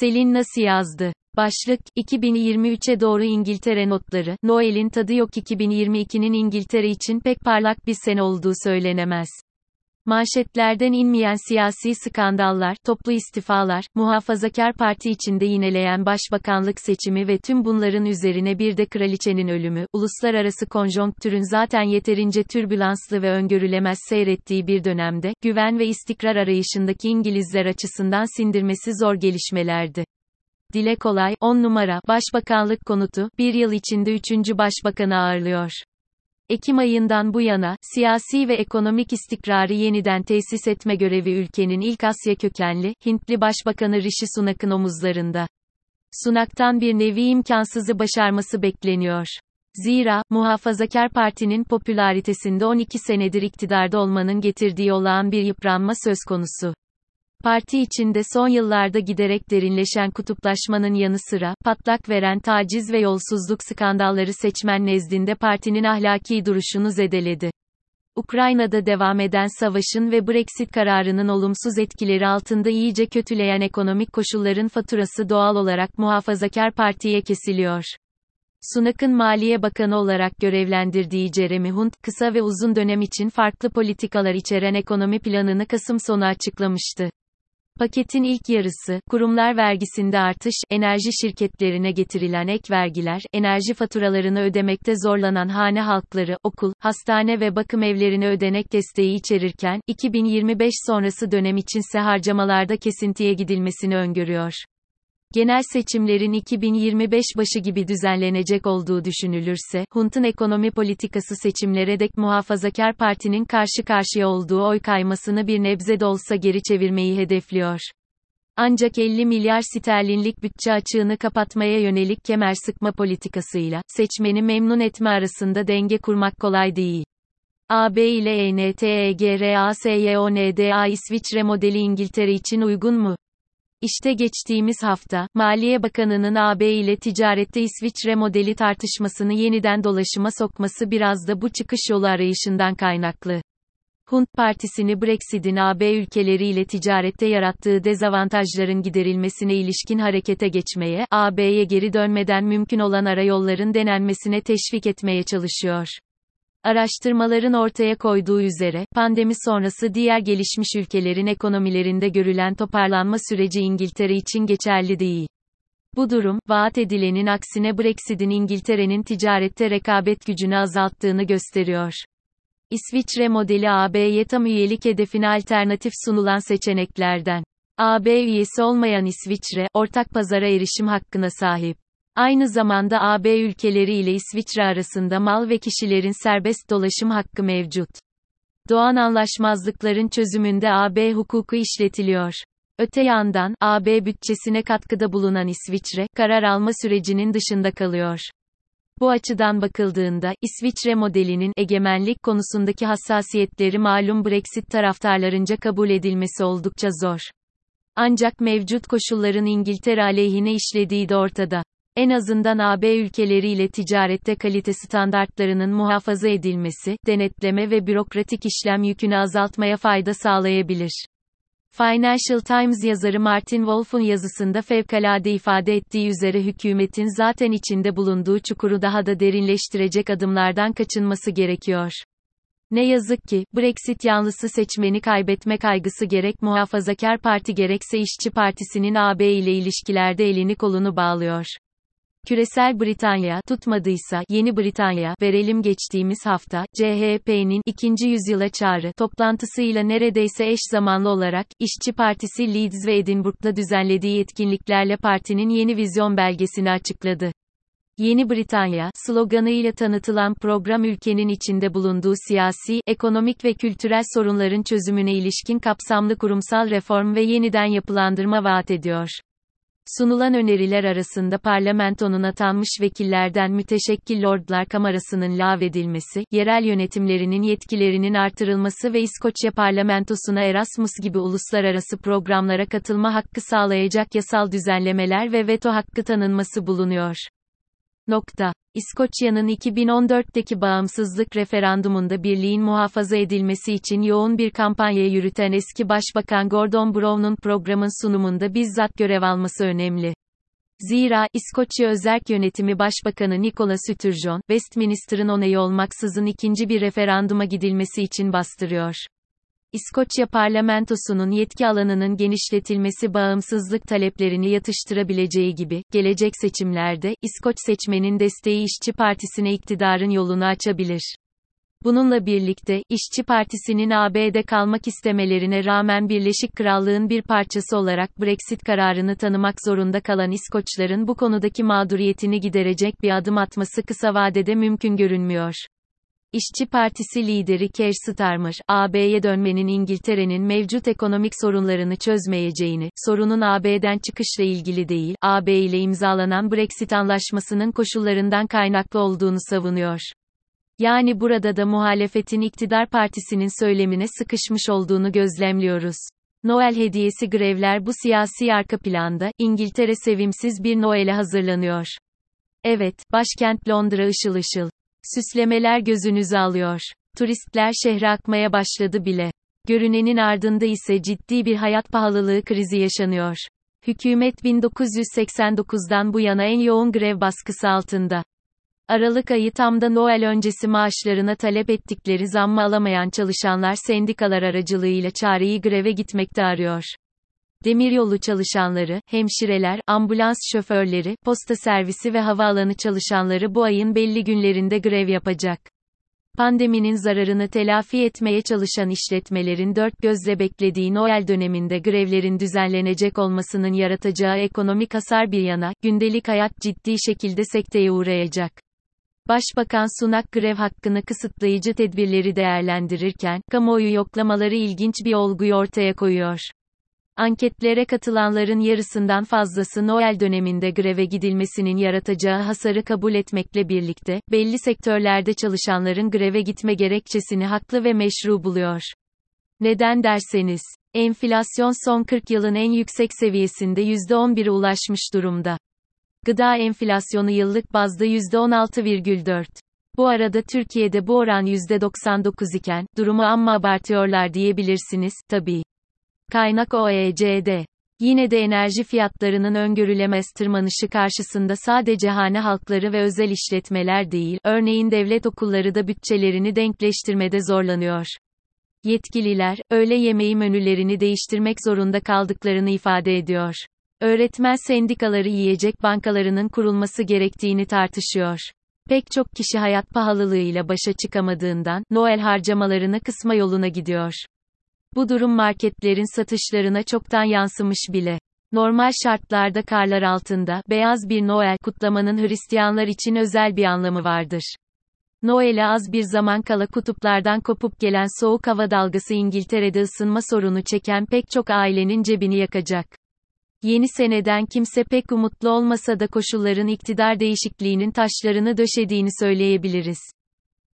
Selin nasıl yazdı? Başlık, 2023'e doğru İngiltere notları, Noel'in tadı yok 2022'nin İngiltere için pek parlak bir sene olduğu söylenemez. Manşetlerden inmeyen siyasi skandallar, toplu istifalar, muhafazakar parti içinde yineleyen başbakanlık seçimi ve tüm bunların üzerine bir de kraliçenin ölümü, uluslararası konjonktürün zaten yeterince türbülanslı ve öngörülemez seyrettiği bir dönemde, güven ve istikrar arayışındaki İngilizler açısından sindirmesi zor gelişmelerdi. Dile kolay, 10 numara, Başbakanlık konutu, bir yıl içinde 3. Başbakanı ağırlıyor. Ekim ayından bu yana, siyasi ve ekonomik istikrarı yeniden tesis etme görevi ülkenin ilk Asya kökenli, Hintli Başbakanı Rishi Sunak'ın omuzlarında. Sunak'tan bir nevi imkansızı başarması bekleniyor. Zira, Muhafazakar Parti'nin popülaritesinde 12 senedir iktidarda olmanın getirdiği olağan bir yıpranma söz konusu. Parti içinde son yıllarda giderek derinleşen kutuplaşmanın yanı sıra, patlak veren taciz ve yolsuzluk skandalları seçmen nezdinde partinin ahlaki duruşunu zedeledi. Ukrayna'da devam eden savaşın ve Brexit kararının olumsuz etkileri altında iyice kötüleyen ekonomik koşulların faturası doğal olarak muhafazakar partiye kesiliyor. Sunak'ın Maliye Bakanı olarak görevlendirdiği Jeremy Hunt, kısa ve uzun dönem için farklı politikalar içeren ekonomi planını Kasım sonu açıklamıştı. Paketin ilk yarısı, kurumlar vergisinde artış, enerji şirketlerine getirilen ek vergiler, enerji faturalarını ödemekte zorlanan hane halkları, okul, hastane ve bakım evlerine ödenek desteği içerirken, 2025 sonrası dönem içinse harcamalarda kesintiye gidilmesini öngörüyor. Genel seçimlerin 2025 başı gibi düzenlenecek olduğu düşünülürse, Hunt'un ekonomi politikası seçimlere dek muhafazakar partinin karşı karşıya olduğu oy kaymasını bir nebze de olsa geri çevirmeyi hedefliyor. Ancak 50 milyar sterlinlik bütçe açığını kapatmaya yönelik kemer sıkma politikasıyla, seçmeni memnun etme arasında denge kurmak kolay değil. AB ile ENTEGRASYONDA İsviçre modeli İngiltere için uygun mu? İşte geçtiğimiz hafta, Maliye Bakanı'nın AB ile ticarette İsviçre modeli tartışmasını yeniden dolaşıma sokması biraz da bu çıkış yolu arayışından kaynaklı. Hunt Partisi'ni Brexit'in AB ülkeleriyle ticarette yarattığı dezavantajların giderilmesine ilişkin harekete geçmeye, AB'ye geri dönmeden mümkün olan arayolların denenmesine teşvik etmeye çalışıyor. Araştırmaların ortaya koyduğu üzere, pandemi sonrası diğer gelişmiş ülkelerin ekonomilerinde görülen toparlanma süreci İngiltere için geçerli değil. Bu durum, vaat edilenin aksine Brexit'in İngiltere'nin ticarette rekabet gücünü azalttığını gösteriyor. İsviçre modeli AB'ye tam üyelik hedefine alternatif sunulan seçeneklerden. AB üyesi olmayan İsviçre, ortak pazara erişim hakkına sahip. Aynı zamanda AB ülkeleri ile İsviçre arasında mal ve kişilerin serbest dolaşım hakkı mevcut. Doğan anlaşmazlıkların çözümünde AB hukuku işletiliyor. Öte yandan, AB bütçesine katkıda bulunan İsviçre, karar alma sürecinin dışında kalıyor. Bu açıdan bakıldığında, İsviçre modelinin egemenlik konusundaki hassasiyetleri malum Brexit taraftarlarınca kabul edilmesi oldukça zor. Ancak mevcut koşulların İngiltere aleyhine işlediği de ortada. En azından AB ülkeleriyle ticarette kalite standartlarının muhafaza edilmesi, denetleme ve bürokratik işlem yükünü azaltmaya fayda sağlayabilir. Financial Times yazarı Martin Wolf'un yazısında fevkalade ifade ettiği üzere hükümetin zaten içinde bulunduğu çukuru daha da derinleştirecek adımlardan kaçınması gerekiyor. Ne yazık ki, Brexit yanlısı seçmeni kaybetme kaygısı gerek muhafazakar parti gerekse işçi partisinin AB ile ilişkilerde elini kolunu bağlıyor. Küresel Britanya tutmadıysa Yeni Britanya verelim geçtiğimiz hafta CHP'nin ikinci yüzyıla çağrı toplantısıyla neredeyse eş zamanlı olarak İşçi Partisi Leeds ve Edinburgh'da düzenlediği etkinliklerle partinin yeni vizyon belgesini açıkladı. Yeni Britanya sloganıyla tanıtılan program ülkenin içinde bulunduğu siyasi, ekonomik ve kültürel sorunların çözümüne ilişkin kapsamlı kurumsal reform ve yeniden yapılandırma vaat ediyor. Sunulan öneriler arasında parlamentonun atanmış vekillerden müteşekkil Lordlar Kamerası'nın lağvedilmesi, yerel yönetimlerinin yetkilerinin artırılması ve İskoçya parlamentosuna Erasmus gibi uluslararası programlara katılma hakkı sağlayacak yasal düzenlemeler ve veto hakkı tanınması bulunuyor. Nokta. İskoçya'nın 2014'teki bağımsızlık referandumunda birliğin muhafaza edilmesi için yoğun bir kampanya yürüten eski Başbakan Gordon Brown'un programın sunumunda bizzat görev alması önemli. Zira, İskoçya Özerk Yönetimi Başbakanı Nicola Sturgeon, Westminster'ın onayı olmaksızın ikinci bir referanduma gidilmesi için bastırıyor. İskoçya parlamentosunun yetki alanının genişletilmesi bağımsızlık taleplerini yatıştırabileceği gibi, gelecek seçimlerde, İskoç seçmenin desteği İşçi Partisi'ne iktidarın yolunu açabilir. Bununla birlikte, İşçi Partisi'nin AB'de kalmak istemelerine rağmen Birleşik Krallığın bir parçası olarak Brexit kararını tanımak zorunda kalan İskoçların bu konudaki mağduriyetini giderecek bir adım atması kısa vadede mümkün görünmüyor. İşçi Partisi lideri Keir Starmer, AB'ye dönmenin İngiltere'nin mevcut ekonomik sorunlarını çözmeyeceğini, sorunun AB'den çıkışla ilgili değil, AB ile imzalanan Brexit anlaşmasının koşullarından kaynaklı olduğunu savunuyor. Yani burada da muhalefetin iktidar partisinin söylemine sıkışmış olduğunu gözlemliyoruz. Noel hediyesi grevler bu siyasi arka planda, İngiltere sevimsiz bir Noel'e hazırlanıyor. Evet, başkent Londra ışıl ışıl. Süslemeler gözünüzü alıyor. Turistler şehre akmaya başladı bile. Görünenin ardında ise ciddi bir hayat pahalılığı krizi yaşanıyor. Hükümet 1989'dan bu yana en yoğun grev baskısı altında. Aralık ayı tam da Noel öncesi maaşlarına talep ettikleri zammı alamayan çalışanlar sendikalar aracılığıyla çareyi greve gitmekte arıyor. Demiryolu çalışanları, hemşireler, ambulans şoförleri, posta servisi ve havaalanı çalışanları bu ayın belli günlerinde grev yapacak. Pandeminin zararını telafi etmeye çalışan işletmelerin dört gözle beklediği Noel döneminde grevlerin düzenlenecek olmasının yaratacağı ekonomik hasar bir yana, gündelik hayat ciddi şekilde sekteye uğrayacak. Başbakan Sunak grev hakkını kısıtlayıcı tedbirleri değerlendirirken, kamuoyu yoklamaları ilginç bir olguyu ortaya koyuyor. Anketlere katılanların yarısından fazlası Noel döneminde greve gidilmesinin yaratacağı hasarı kabul etmekle birlikte, belli sektörlerde çalışanların greve gitme gerekçesini haklı ve meşru buluyor. Neden derseniz, enflasyon son 40 yılın en yüksek seviyesinde %11'e ulaşmış durumda. Gıda enflasyonu yıllık bazda %16,4. Bu arada Türkiye'de bu oran %99 iken, durumu amma abartıyorlar diyebilirsiniz, tabii. Kaynak OECD. Yine de enerji fiyatlarının öngörülemez tırmanışı karşısında sadece hane halkları ve özel işletmeler değil, örneğin devlet okulları da bütçelerini denkleştirmede zorlanıyor. Yetkililer, öğle yemeği menülerini değiştirmek zorunda kaldıklarını ifade ediyor. Öğretmen sendikaları yiyecek bankalarının kurulması gerektiğini tartışıyor. Pek çok kişi hayat pahalılığıyla başa çıkamadığından, Noel harcamalarını kısma yoluna gidiyor. Bu durum marketlerin satışlarına çoktan yansımış bile. Normal şartlarda karlar altında, beyaz bir Noel kutlamanın Hristiyanlar için özel bir anlamı vardır. Noel'e az bir zaman kala kutuplardan kopup gelen soğuk hava dalgası İngiltere'de ısınma sorunu çeken pek çok ailenin cebini yakacak. Yeni seneden kimse pek umutlu olmasa da koşulların iktidar değişikliğinin taşlarını döşediğini söyleyebiliriz.